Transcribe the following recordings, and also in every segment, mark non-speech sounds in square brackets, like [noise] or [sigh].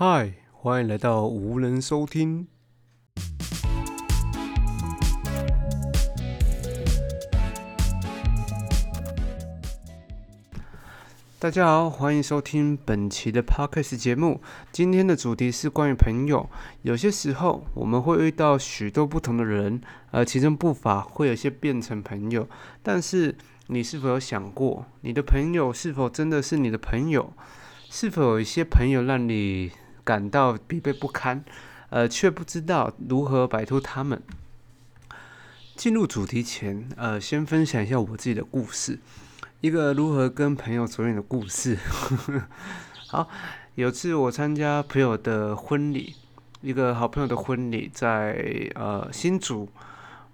嗨，欢迎来到无人收听。大家好，欢迎收听本期的 Podcast 节目。今天的主题是关于朋友。有些时候我们会遇到许多不同的人，而其中不乏会有些变成朋友。但是你是否有想过，你的朋友是否真的是你的朋友？是否有一些朋友让你感到疲惫不堪，呃，却不知道如何摆脱他们？进入主题前，呃，先分享一下我自己的故事。一个如何跟朋友走远的故事。[laughs] 好，有次我参加朋友的婚礼，一个好朋友的婚礼在呃新竹，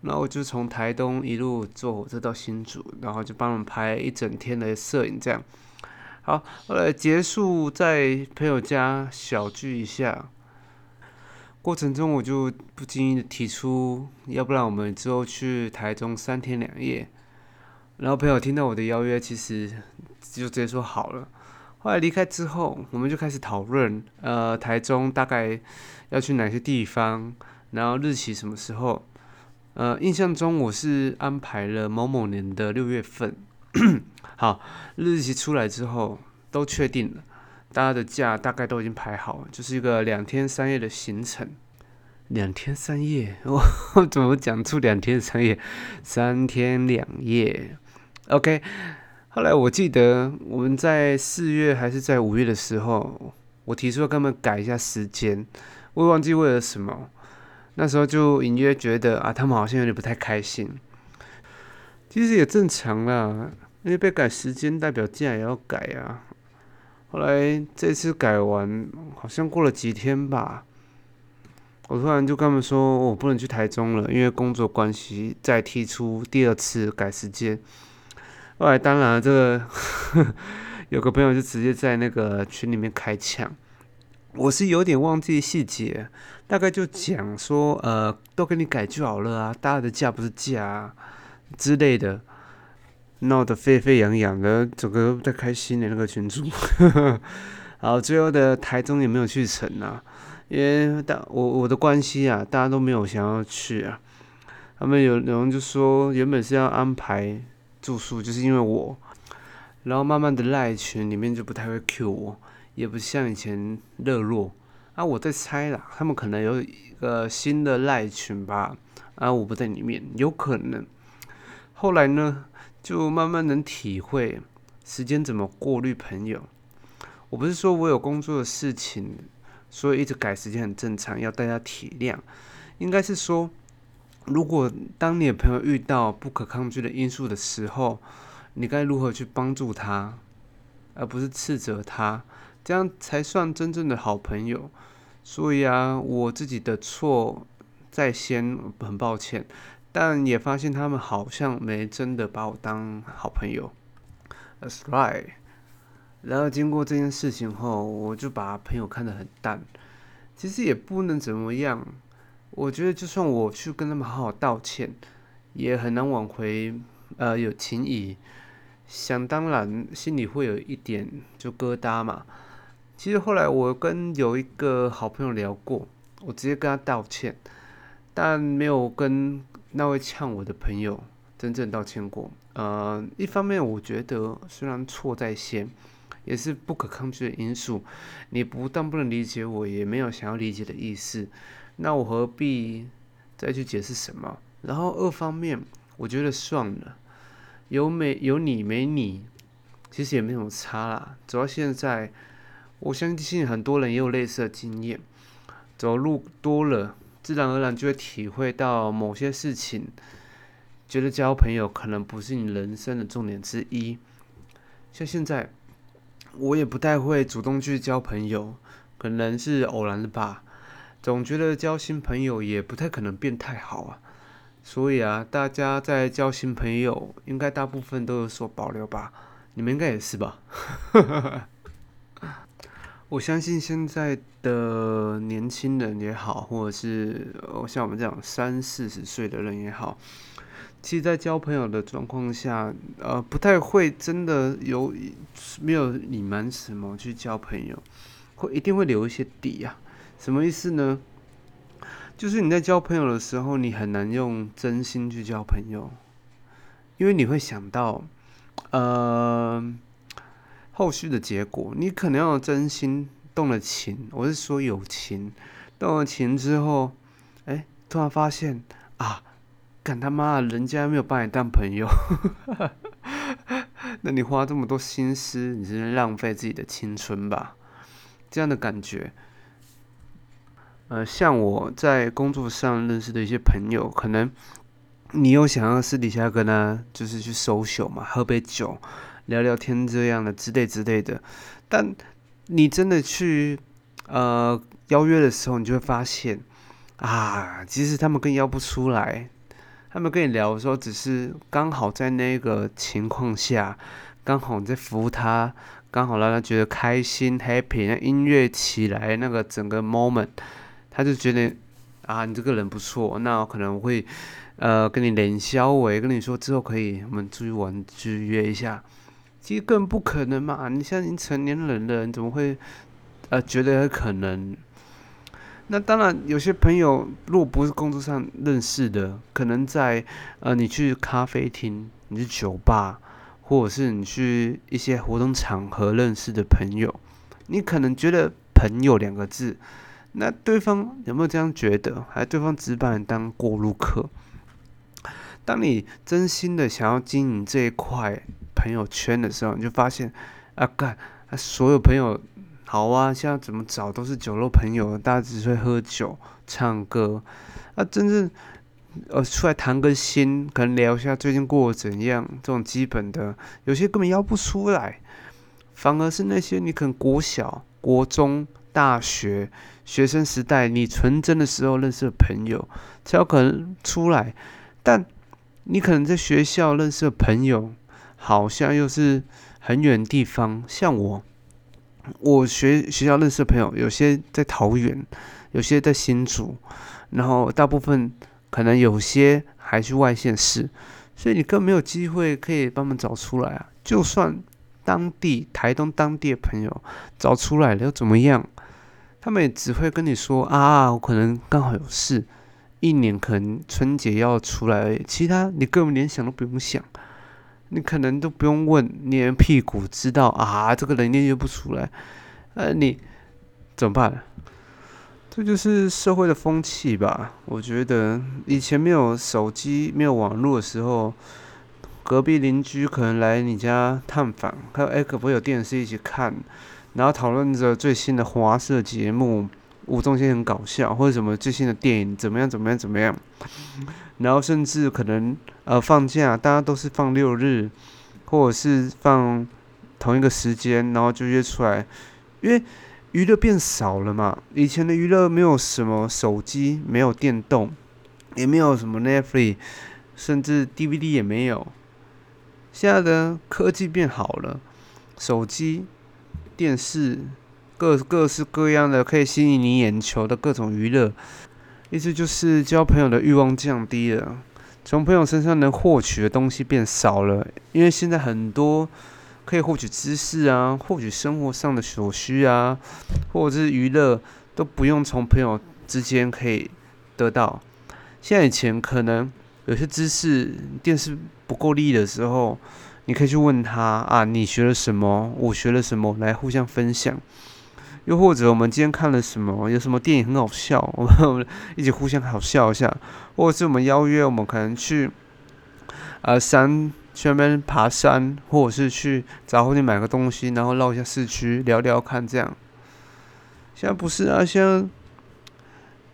然后我就从台东一路坐火车到新竹，然后就帮他们拍一整天的摄影，这样。好，后来结束在朋友家小聚一下，过程中我就不经意的提出，要不然我们之后去台中三天两夜。然后朋友听到我的邀约，其实就直接说好了。后来离开之后，我们就开始讨论，呃，台中大概要去哪些地方，然后日期什么时候。呃，印象中我是安排了某某年的六月份。好，日期出来之后都确定了，大家的假大概都已经排好了，就是一个两天三夜的行程。两天三夜，[laughs] 我怎么讲出两天三夜？三天两夜。OK，后来我记得我们在四月还是在五月的时候，我提出要跟他们改一下时间，我也忘记为了什么。那时候就隐约觉得啊，他们好像有点不太开心。其实也正常啦，因为被改时间代表价也要改啊。后来这次改完，好像过了几天吧，我突然就跟他们说，我不能去台中了，因为工作关系，再提出第二次改时间。后来，当然，这个 [laughs] 有个朋友就直接在那个群里面开枪。我是有点忘记细节，大概就讲说，呃，都给你改就好了啊，大家的假不是假啊之类的，闹得沸沸扬扬的，整个不太开心的那个群主。[laughs] 好，最后的台中也没有去成啊，因为大我我的关系啊，大家都没有想要去啊。他们有有人就说，原本是要安排。住宿就是因为我，然后慢慢的赖群里面就不太会 Q 我，也不像以前热络啊。我在猜啦，他们可能有一个新的赖群吧，啊，我不在里面，有可能。后来呢，就慢慢能体会时间怎么过滤朋友。我不是说我有工作的事情，所以一直改时间很正常，要大家体谅。应该是说。如果当你的朋友遇到不可抗拒的因素的时候，你该如何去帮助他，而不是斥责他，这样才算真正的好朋友。所以啊，我自己的错在先，很抱歉，但也发现他们好像没真的把我当好朋友。That's right。然后经过这件事情后，我就把朋友看得很淡。其实也不能怎么样。我觉得，就算我去跟他们好好道歉，也很难挽回呃有情谊。想当然，心里会有一点就疙瘩嘛。其实后来我跟有一个好朋友聊过，我直接跟他道歉，但没有跟那位呛我的朋友真正道歉过。呃，一方面我觉得虽然错在先，也是不可抗拒的因素。你不但不能理解我，也没有想要理解的意思。那我何必再去解释什么？然后二方面，我觉得算了，有没有你没你，其实也没什么差啦。走到现在，我相信很多人也有类似的经验，走路多了，自然而然就会体会到某些事情，觉得交朋友可能不是你人生的重点之一。像现在，我也不太会主动去交朋友，可能是偶然的吧。总觉得交新朋友也不太可能变太好啊，所以啊，大家在交新朋友，应该大部分都有所保留吧？你们应该也是吧？[laughs] 我相信现在的年轻人也好，或者是像我们这样三四十岁的人也好，其实，在交朋友的状况下，呃，不太会真的有没有隐瞒什么去交朋友。会一定会留一些底啊。什么意思呢？就是你在交朋友的时候，你很难用真心去交朋友，因为你会想到，呃，后续的结果，你可能要真心动了情，我是说友情，动了情之后，哎，突然发现啊，干他妈，人家没有把你当朋友，[laughs] 那你花这么多心思，你是浪费自己的青春吧？这样的感觉。呃，像我在工作上认识的一些朋友，可能你有想要私底下跟他就是去 social 嘛，喝杯酒、聊聊天这样的之类之类的，但你真的去呃邀约的时候，你就会发现啊，其实他们更邀不出来。他们跟你聊的时候，只是刚好在那个情况下，刚好你在服务他，刚好让他觉得开心、happy，那音乐起来那个整个 moment。他就觉得啊，你这个人不错，那我可能会呃跟你联销，我跟你说之后可以我们出去玩，去约一下。其实更不可能嘛！你现在已经成年人了，你怎么会呃觉得可能？那当然，有些朋友如果不是工作上认识的，可能在呃你去咖啡厅、你去酒吧，或者是你去一些活动场合认识的朋友，你可能觉得“朋友”两个字。那对方有没有这样觉得？还对方只把你当过路客？当你真心的想要经营这一块朋友圈的时候，你就发现啊，干啊，所有朋友好啊，现在怎么找都是酒肉朋友，大家只会喝酒、唱歌。啊，真正呃出来谈个心，可能聊一下最近过得怎样，这种基本的，有些根本邀不出来。反而是那些你可能国小、国中。大学学生时代，你纯真的时候认识的朋友才有可能出来，但你可能在学校认识的朋友，好像又是很远地方。像我，我学学校认识的朋友，有些在桃园，有些在新竹，然后大部分可能有些还去外县市，所以你更没有机会可以帮忙找出来啊。就算当地台东当地的朋友找出来了，又怎么样？他们也只会跟你说啊，我可能刚好有事，一年可能春节要出来而已，其他你根本连想都不用想，你可能都不用问，捏屁股知道啊，这个人捏不出来，呃，你怎么办？这就是社会的风气吧。我觉得以前没有手机、没有网络的时候，隔壁邻居可能来你家探访，还有哎，可不可以有电视一起看？然后讨论着最新的华视节目，吴宗宪很搞笑，或者什么最新的电影怎么样怎么样怎么样。然后甚至可能呃放假，大家都是放六日，或者是放同一个时间，然后就约出来，因为娱乐变少了嘛。以前的娱乐没有什么手机，没有电动，也没有什么 Netflix，甚至 DVD 也没有。现在的科技变好了，手机。电视，各各式各样的可以吸引你眼球的各种娱乐，意思就是交朋友的欲望降低了，从朋友身上能获取的东西变少了，因为现在很多可以获取知识啊，获取生活上的所需啊，或者是娱乐，都不用从朋友之间可以得到。现在以前可能有些知识电视不够力的时候。你可以去问他啊，你学了什么？我学了什么？来互相分享。又或者我们今天看了什么？有什么电影很好笑？[laughs] 我们一起互相好笑一下。或者是我们邀约，我们可能去啊山去那边爬山，或者是去杂货店买个东西，然后绕一下市区聊聊看这样。现在不是啊，现在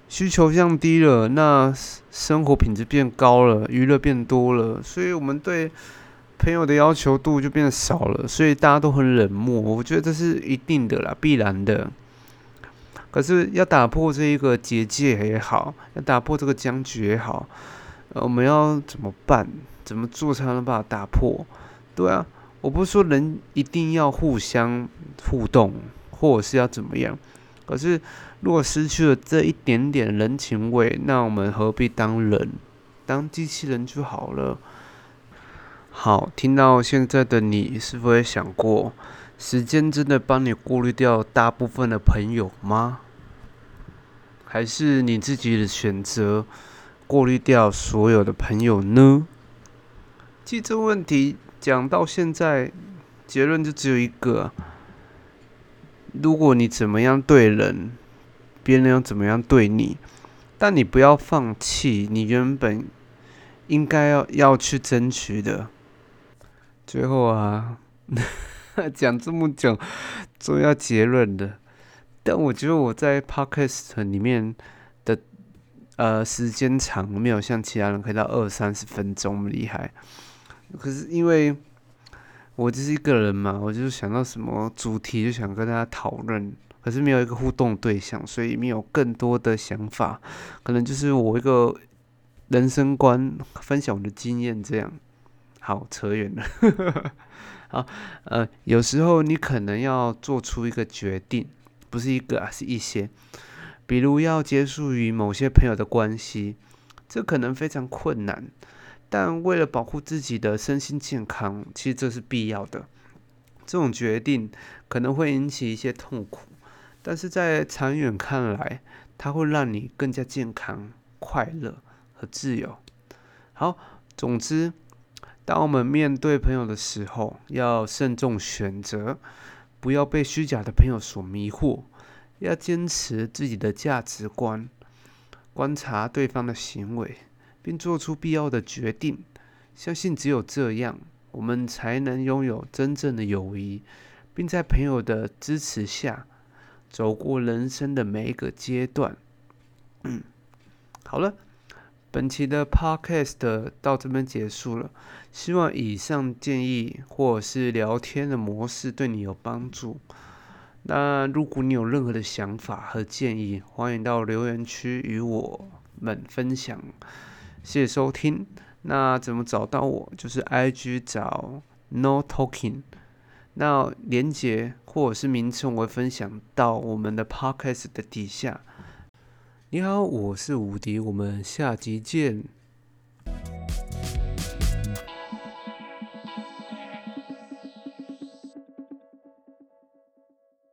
需求降低了，那生活品质变高了，娱乐变多了，所以我们对。朋友的要求度就变少了，所以大家都很冷漠。我觉得这是一定的啦，必然的。可是要打破这一个结界也好，要打破这个僵局也好，我们要怎么办？怎么做才能把它打破？对啊，我不是说人一定要互相互动，或者是要怎么样。可是如果失去了这一点点人情味，那我们何必当人？当机器人就好了。好，听到现在的你，是否也想过，时间真的帮你过滤掉大部分的朋友吗？还是你自己的选择过滤掉所有的朋友呢？其实这个问题讲到现在，结论就只有一个：如果你怎么样对人，别人要怎么样对你，但你不要放弃你原本应该要要去争取的。最后啊。讲这么久，终于要结论的。但我觉得我在 podcast 里面的呃时间长，没有像其他人可以到二三十分钟厉害。可是因为我就是一个人嘛，我就是想到什么主题就想跟大家讨论，可是没有一个互动对象，所以没有更多的想法。可能就是我一个人生观，分享我的经验这样。好，扯远了。[laughs] 好，呃，有时候你可能要做出一个决定，不是一个啊，是一些，比如要结束与某些朋友的关系，这可能非常困难，但为了保护自己的身心健康，其实这是必要的。这种决定可能会引起一些痛苦，但是在长远看来，它会让你更加健康、快乐和自由。好，总之。当我们面对朋友的时候，要慎重选择，不要被虚假的朋友所迷惑，要坚持自己的价值观，观察对方的行为，并做出必要的决定。相信只有这样，我们才能拥有真正的友谊，并在朋友的支持下，走过人生的每一个阶段。嗯，好了。本期的 podcast 到这边结束了，希望以上建议或者是聊天的模式对你有帮助。那如果你有任何的想法和建议，欢迎到留言区与我们分享。谢谢收听。那怎么找到我？就是 IG 找 No Talking。那连接或者是名称我会分享到我们的 podcast 的底下。你好，我是吴迪，我们下集见。